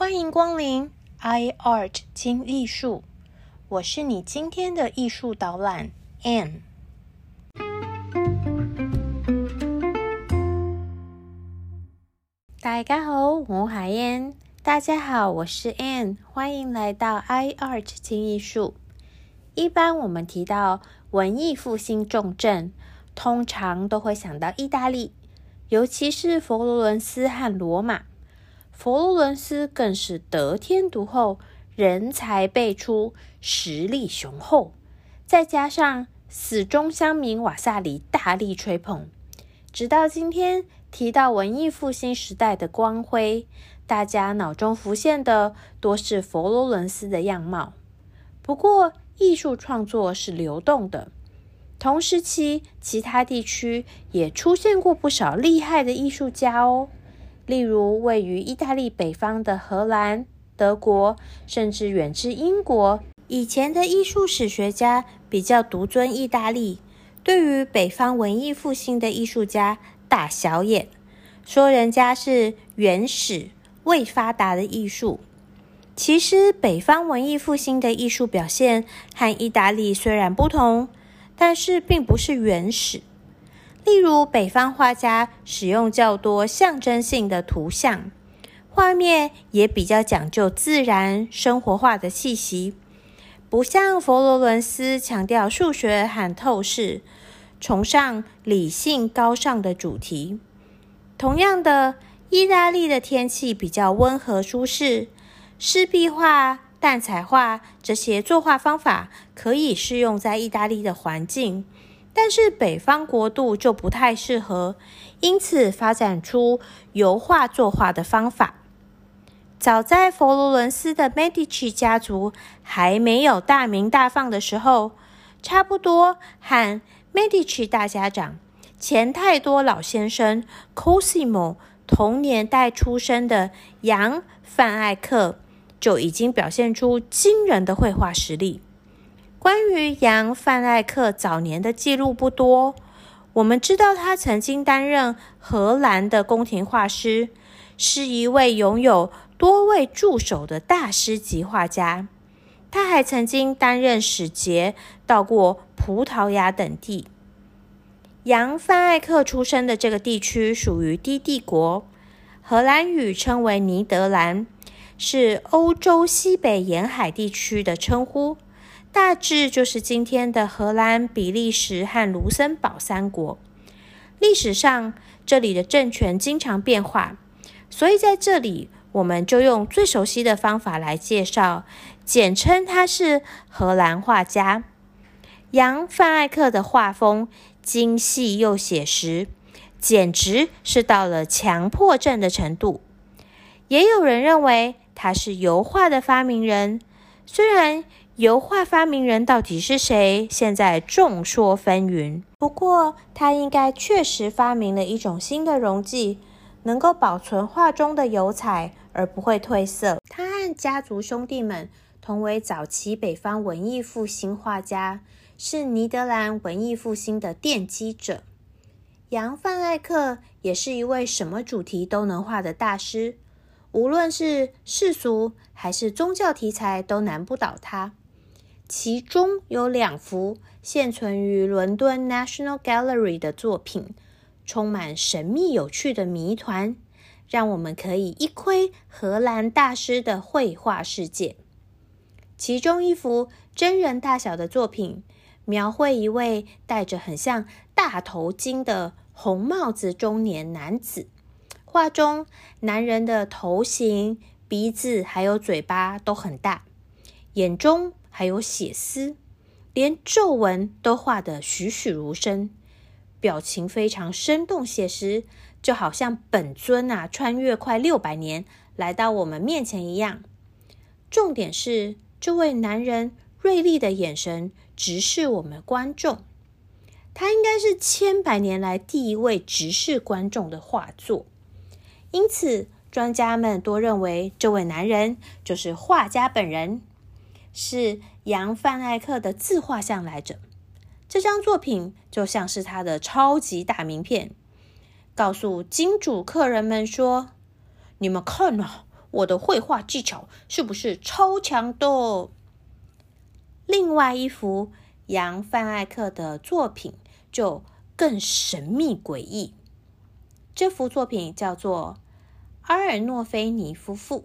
欢迎光临 iArt 精艺术，我是你今天的艺术导览 Anne。大家好，我海燕。大家好，我是 Anne，欢迎来到 iArt 精艺术。一般我们提到文艺复兴重镇，通常都会想到意大利，尤其是佛罗伦斯和罗马。佛罗伦斯更是得天独厚，人才辈出，实力雄厚。再加上死忠乡民瓦萨里大力吹捧，直到今天提到文艺复兴时代的光辉，大家脑中浮现的多是佛罗伦斯的样貌。不过，艺术创作是流动的，同时期其他地区也出现过不少厉害的艺术家哦。例如，位于意大利北方的荷兰、德国，甚至远至英国。以前的艺术史学家比较独尊意大利，对于北方文艺复兴的艺术家大小眼，说人家是原始未发达的艺术。其实，北方文艺复兴的艺术表现和意大利虽然不同，但是并不是原始。例如，北方画家使用较多象征性的图像，画面也比较讲究自然生活化的气息，不像佛罗伦斯强调数学和透视，崇尚理性高尚的主题。同样的，意大利的天气比较温和舒适，湿壁画、淡彩画这些作画方法可以适用在意大利的环境。但是北方国度就不太适合，因此发展出油画作画的方法。早在佛罗伦斯的 Medici 家族还没有大名大放的时候，差不多和 Medici 大家长钱太多老先生 Cosimo 同年代出生的杨范艾克就已经表现出惊人的绘画实力。关于杨范艾克早年的记录不多，我们知道他曾经担任荷兰的宫廷画师，是一位拥有多位助手的大师级画家。他还曾经担任使节，到过葡萄牙等地。杨范艾克出生的这个地区属于低帝国，荷兰语称为尼德兰，是欧洲西北沿海地区的称呼。大致就是今天的荷兰、比利时和卢森堡三国。历史上，这里的政权经常变化，所以在这里，我们就用最熟悉的方法来介绍，简称他是荷兰画家杨范艾克的画风精细又写实，简直是到了强迫症的程度。也有人认为他是油画的发明人，虽然。油画发明人到底是谁？现在众说纷纭。不过，他应该确实发明了一种新的溶剂，能够保存画中的油彩而不会褪色。他和家族兄弟们同为早期北方文艺复兴画家，是尼德兰文艺复兴的奠基者。杨范艾克也是一位什么主题都能画的大师，无论是世俗还是宗教题材，都难不倒他。其中有两幅现存于伦敦 National Gallery 的作品，充满神秘有趣的谜团，让我们可以一窥荷兰大师的绘画世界。其中一幅真人大小的作品，描绘一位戴着很像大头巾的红帽子中年男子。画中男人的头型、鼻子还有嘴巴都很大，眼中。还有血丝，连皱纹都画得栩栩如生，表情非常生动写实，就好像本尊啊穿越快六百年来到我们面前一样。重点是，这位男人锐利的眼神直视我们观众，他应该是千百年来第一位直视观众的画作，因此专家们多认为这位男人就是画家本人。是杨范艾克的自画像来着。这张作品就像是他的超级大名片，告诉金主客人们说：“你们看啊，我的绘画技巧是不是超强的？另外一幅杨范艾克的作品就更神秘诡异。这幅作品叫做《阿尔诺菲尼夫妇》，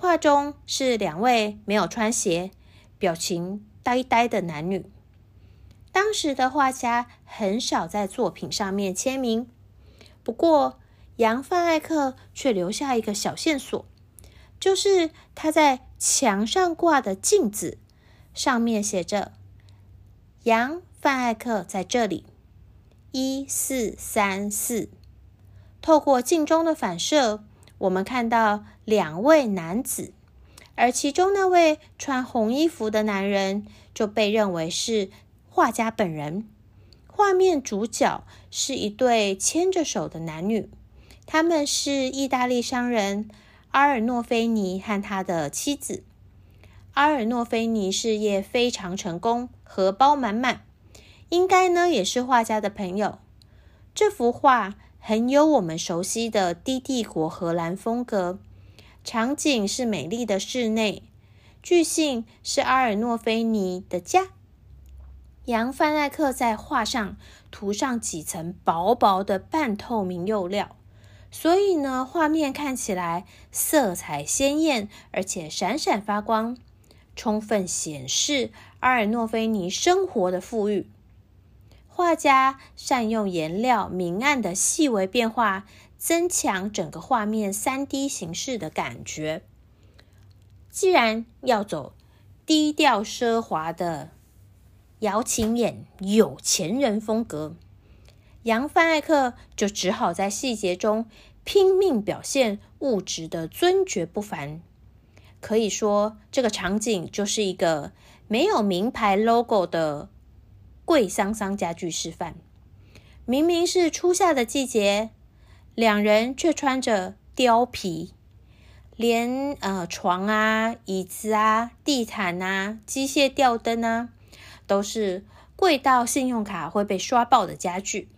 画中是两位没有穿鞋、表情呆呆的男女。当时的画家很少在作品上面签名，不过杨范艾克却留下一个小线索，就是他在墙上挂的镜子上面写着“杨范艾克在这里，一四三四”。透过镜中的反射，我们看到两位男子，而其中那位穿红衣服的男人就被认为是。画家本人，画面主角是一对牵着手的男女，他们是意大利商人阿尔诺菲尼和他的妻子。阿尔诺菲尼事业非常成功，荷包满满，应该呢也是画家的朋友。这幅画很有我们熟悉的低帝国荷兰风格，场景是美丽的室内，据信是阿尔诺菲尼的家。杨范艾克在画上涂上几层薄薄的半透明釉料，所以呢，画面看起来色彩鲜艳，而且闪闪发光，充分显示阿尔诺菲尼生活的富裕。画家善用颜料明暗的细微变化，增强整个画面三 D 形式的感觉。既然要走低调奢华的。摇琴眼有钱人风格，杨范艾克就只好在细节中拼命表现物质的尊爵不凡。可以说，这个场景就是一个没有名牌 logo 的贵桑桑家具示范。明明是初夏的季节，两人却穿着貂皮，连呃床啊、椅子啊、地毯啊、机械吊灯啊。都是贵到信用卡会被刷爆的家具。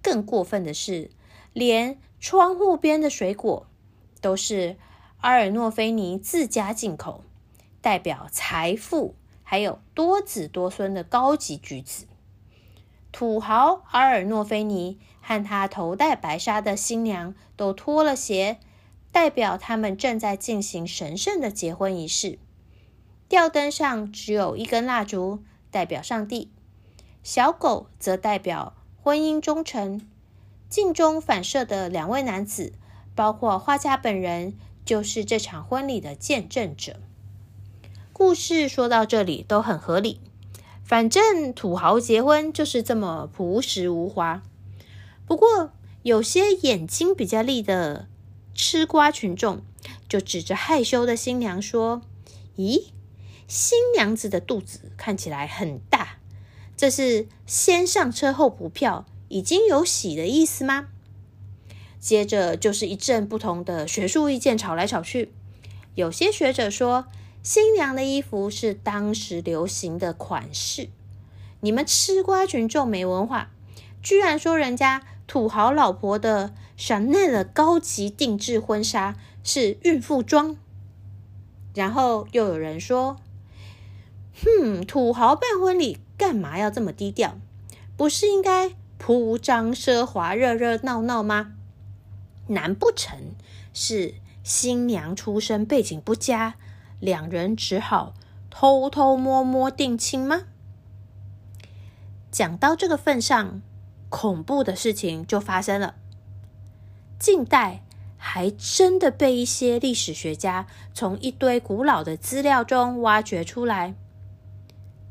更过分的是，连窗户边的水果都是阿尔诺菲尼自家进口，代表财富还有多子多孙的高级举子。土豪阿尔诺菲尼和他头戴白纱的新娘都脱了鞋，代表他们正在进行神圣的结婚仪式。吊灯上只有一根蜡烛。代表上帝，小狗则代表婚姻忠诚。镜中反射的两位男子，包括画家本人，就是这场婚礼的见证者。故事说到这里都很合理，反正土豪结婚就是这么朴实无华。不过，有些眼睛比较利的吃瓜群众，就指着害羞的新娘说：“咦？”新娘子的肚子看起来很大，这是先上车后补票，已经有喜的意思吗？接着就是一阵不同的学术意见吵来吵去。有些学者说，新娘的衣服是当时流行的款式。你们吃瓜群众没文化，居然说人家土豪老婆的 Chanel 高级定制婚纱是孕妇装。然后又有人说。哼，土豪办婚礼干嘛要这么低调？不是应该铺张奢华、热热闹闹吗？难不成是新娘出身背景不佳，两人只好偷偷摸摸定亲吗？讲到这个份上，恐怖的事情就发生了。近代还真的被一些历史学家从一堆古老的资料中挖掘出来。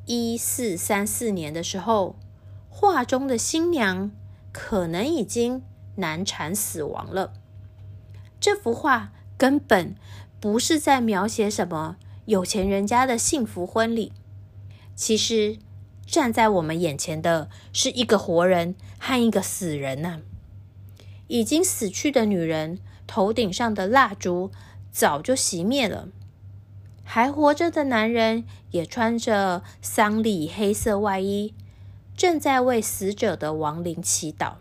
一四三四年的时候，画中的新娘可能已经难产死亡了。这幅画根本不是在描写什么有钱人家的幸福婚礼，其实站在我们眼前的是一个活人和一个死人呐。已经死去的女人头顶上的蜡烛早就熄灭了。还活着的男人也穿着丧礼黑色外衣，正在为死者的亡灵祈祷。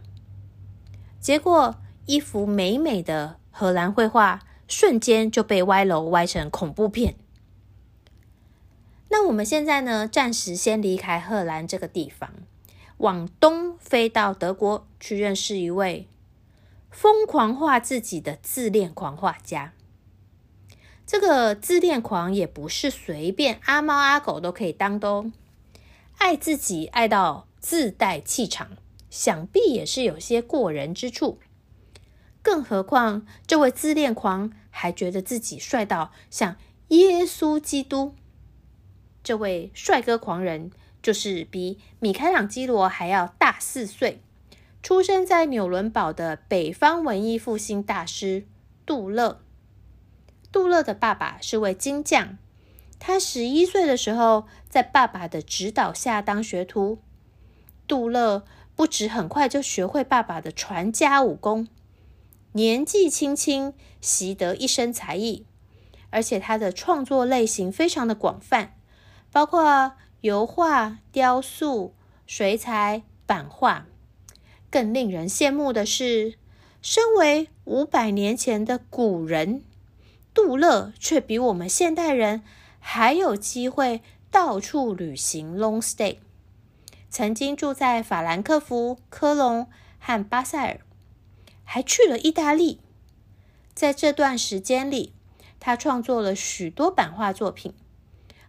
结果，一幅美美的荷兰绘画瞬间就被歪楼歪成恐怖片。那我们现在呢，暂时先离开荷兰这个地方，往东飞到德国去认识一位疯狂画自己的自恋狂画家。这个自恋狂也不是随便阿猫阿狗都可以当的哦，爱自己爱到自带气场，想必也是有些过人之处。更何况这位自恋狂还觉得自己帅到像耶稣基督。这位帅哥狂人就是比米开朗基罗还要大四岁，出生在纽伦堡的北方文艺复兴大师杜勒。杜勒的爸爸是位金匠，他十一岁的时候在爸爸的指导下当学徒。杜勒不止很快就学会爸爸的传家武功，年纪轻轻习得一身才艺，而且他的创作类型非常的广泛。包括油画、雕塑、水彩、版画。更令人羡慕的是，身为五百年前的古人，杜勒却比我们现代人还有机会到处旅行 （long stay）。曾经住在法兰克福、科隆和巴塞尔，还去了意大利。在这段时间里，他创作了许多版画作品。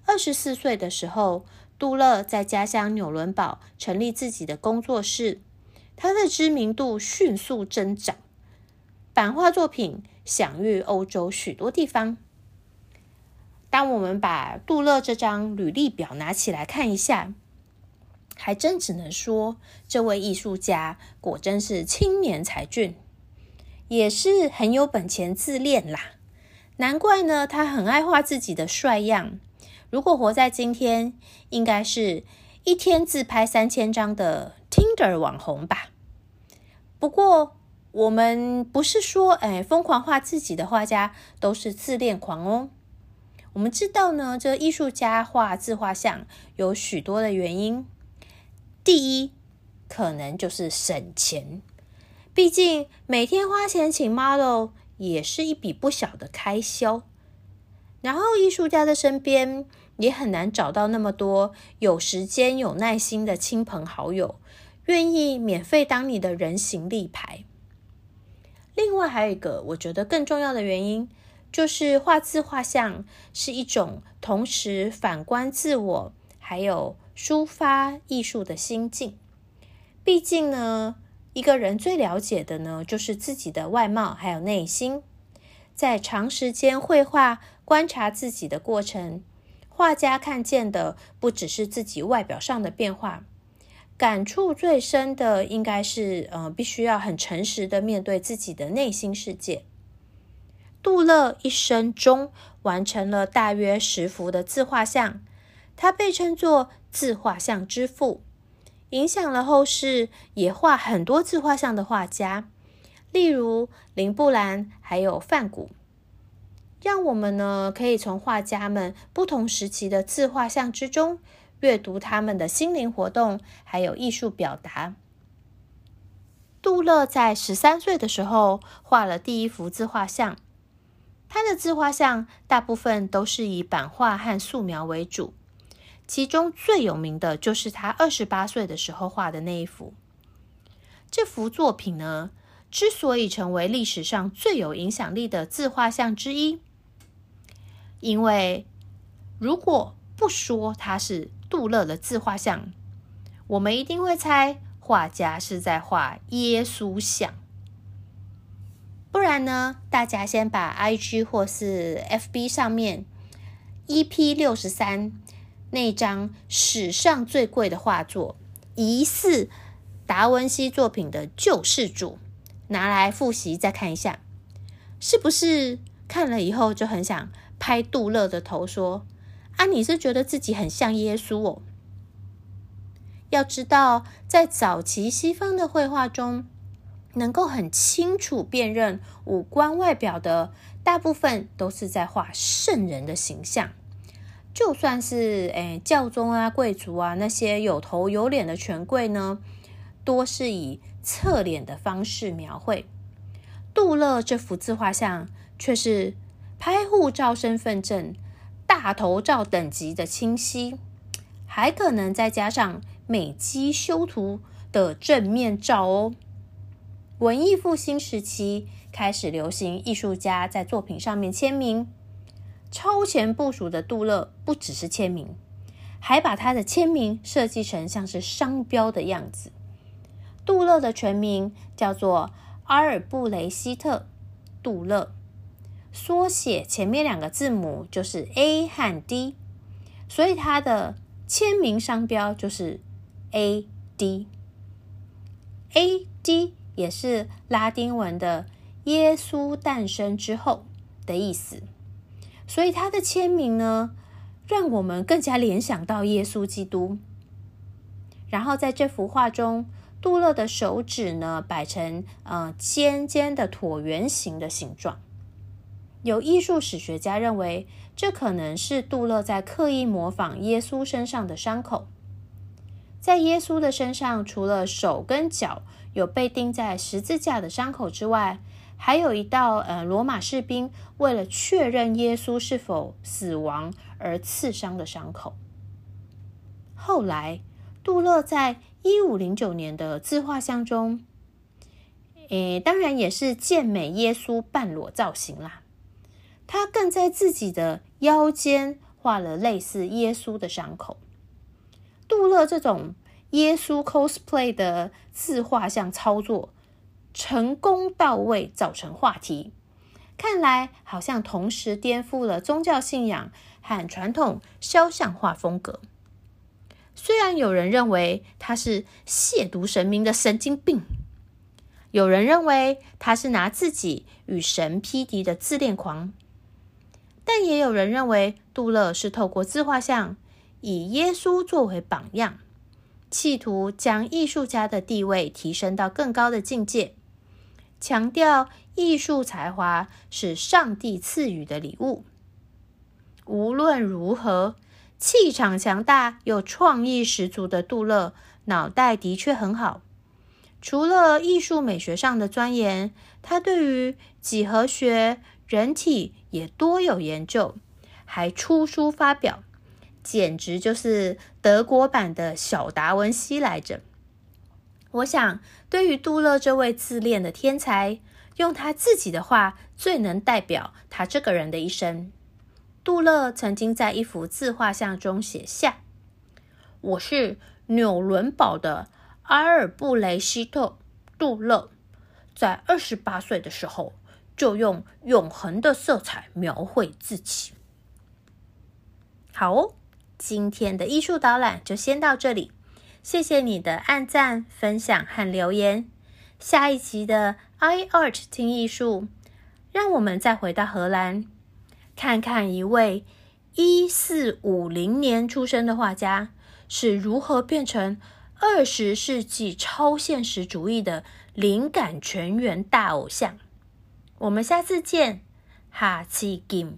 二十四岁的时候，杜勒在家乡纽伦堡成立自己的工作室，他的知名度迅速增长，版画作品享誉欧洲许多地方。当我们把杜勒这张履历表拿起来看一下，还真只能说，这位艺术家果真是青年才俊，也是很有本钱自恋啦。难怪呢，他很爱画自己的帅样。如果活在今天，应该是一天自拍三千张的 Tinder 网红吧。不过，我们不是说，哎，疯狂画自己的画家都是自恋狂哦。我们知道呢，这艺术家画自画像有许多的原因。第一，可能就是省钱，毕竟每天花钱请 model 也是一笔不小的开销。然后，艺术家的身边。也很难找到那么多有时间、有耐心的亲朋好友，愿意免费当你的人形立牌。另外，还有一个我觉得更重要的原因，就是画自画像是一种同时反观自我，还有抒发艺术的心境。毕竟呢，一个人最了解的呢，就是自己的外貌还有内心。在长时间绘画、观察自己的过程。画家看见的不只是自己外表上的变化，感触最深的应该是，呃，必须要很诚实的面对自己的内心世界。杜勒一生中完成了大约十幅的自画像，他被称作自画像之父，影响了后世也画很多自画像的画家，例如林布兰还有梵谷。让我们呢，可以从画家们不同时期的自画像之中，阅读他们的心灵活动，还有艺术表达。杜勒在十三岁的时候画了第一幅自画像，他的自画像大部分都是以版画和素描为主，其中最有名的就是他二十八岁的时候画的那一幅。这幅作品呢，之所以成为历史上最有影响力的自画像之一。因为如果不说它是杜勒的自画像，我们一定会猜画家是在画耶稣像。不然呢？大家先把 IG 或是 FB 上面 EP 六十三那张史上最贵的画作，疑似达文西作品的救世主，拿来复习再看一下，是不是看了以后就很想？拍杜勒的头说：“啊，你是觉得自己很像耶稣哦？要知道，在早期西方的绘画中，能够很清楚辨认五官外表的，大部分都是在画圣人的形象。就算是诶教宗啊、贵族啊那些有头有脸的权贵呢，多是以侧脸的方式描绘。杜勒这幅自画像。”却是拍护照身份证、大头照等级的清晰，还可能再加上美肌修图的正面照哦。文艺复兴时期开始流行艺术家在作品上面签名，超前部署的杜勒不只是签名，还把他的签名设计成像是商标的样子。杜勒的全名叫做阿尔布雷希特·杜勒，缩写前面两个字母就是 A 和 D，所以他的签名商标就是 A D A D。也是拉丁文的“耶稣诞生之后”的意思，所以他的签名呢，让我们更加联想到耶稣基督。然后在这幅画中，杜勒的手指呢摆成呃尖尖的椭圆形的形状。有艺术史学家认为，这可能是杜勒在刻意模仿耶稣身上的伤口。在耶稣的身上，除了手跟脚。有被钉在十字架的伤口之外，还有一道呃，罗马士兵为了确认耶稣是否死亡而刺伤的伤口。后来，杜勒在一五零九年的自画像中，诶，当然也是健美耶稣半裸造型啦。他更在自己的腰间画了类似耶稣的伤口。杜勒这种。耶稣 cosplay 的自画像操作成功到位，造成话题。看来好像同时颠覆了宗教信仰和传统肖像画风格。虽然有人认为他是亵渎神明的神经病，有人认为他是拿自己与神匹敌的自恋狂，但也有人认为杜勒是透过自画像以耶稣作为榜样。企图将艺术家的地位提升到更高的境界，强调艺术才华是上帝赐予的礼物。无论如何，气场强大又创意十足的杜勒，脑袋的确很好。除了艺术美学上的钻研，他对于几何学、人体也多有研究，还出书发表。简直就是德国版的小达文西来着。我想，对于杜勒这位自恋的天才，用他自己的话最能代表他这个人的一生。杜勒曾经在一幅自画像中写下：“我是纽伦堡的阿尔布雷希特·杜勒，在二十八岁的时候，就用永恒的色彩描绘自己。”好哦。今天的艺术导览就先到这里，谢谢你的按赞、分享和留言。下一集的 i art 听艺术，让我们再回到荷兰，看看一位一四五零年出生的画家是如何变成二十世纪超现实主义的灵感泉源大偶像。我们下次见，哈奇金。